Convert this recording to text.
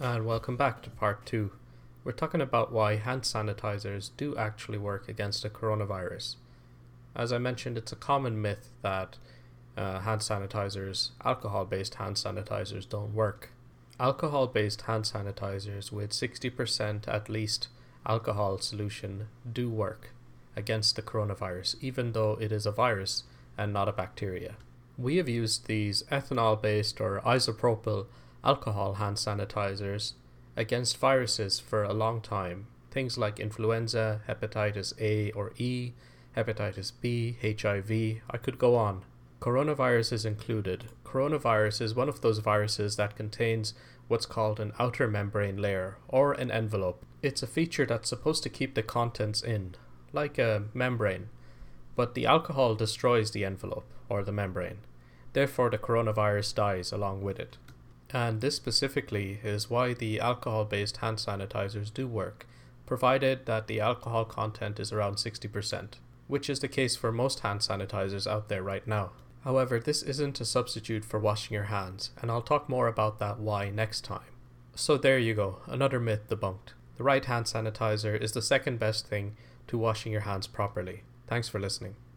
and welcome back to part two. We're talking about why hand sanitizers do actually work against the coronavirus. As I mentioned, it's a common myth that uh, hand sanitizers, alcohol based hand sanitizers, don't work. Alcohol based hand sanitizers with 60% at least alcohol solution do work against the coronavirus, even though it is a virus and not a bacteria. We have used these ethanol based or isopropyl alcohol hand sanitizers against viruses for a long time. Things like influenza, hepatitis A or E, hepatitis B, HIV, I could go on. Coronavirus is included. Coronavirus is one of those viruses that contains what's called an outer membrane layer or an envelope. It's a feature that's supposed to keep the contents in, like a membrane, but the alcohol destroys the envelope or the membrane. Therefore, the coronavirus dies along with it. And this specifically is why the alcohol based hand sanitizers do work, provided that the alcohol content is around 60%, which is the case for most hand sanitizers out there right now. However, this isn't a substitute for washing your hands, and I'll talk more about that why next time. So there you go, another myth debunked. The right hand sanitizer is the second best thing to washing your hands properly. Thanks for listening.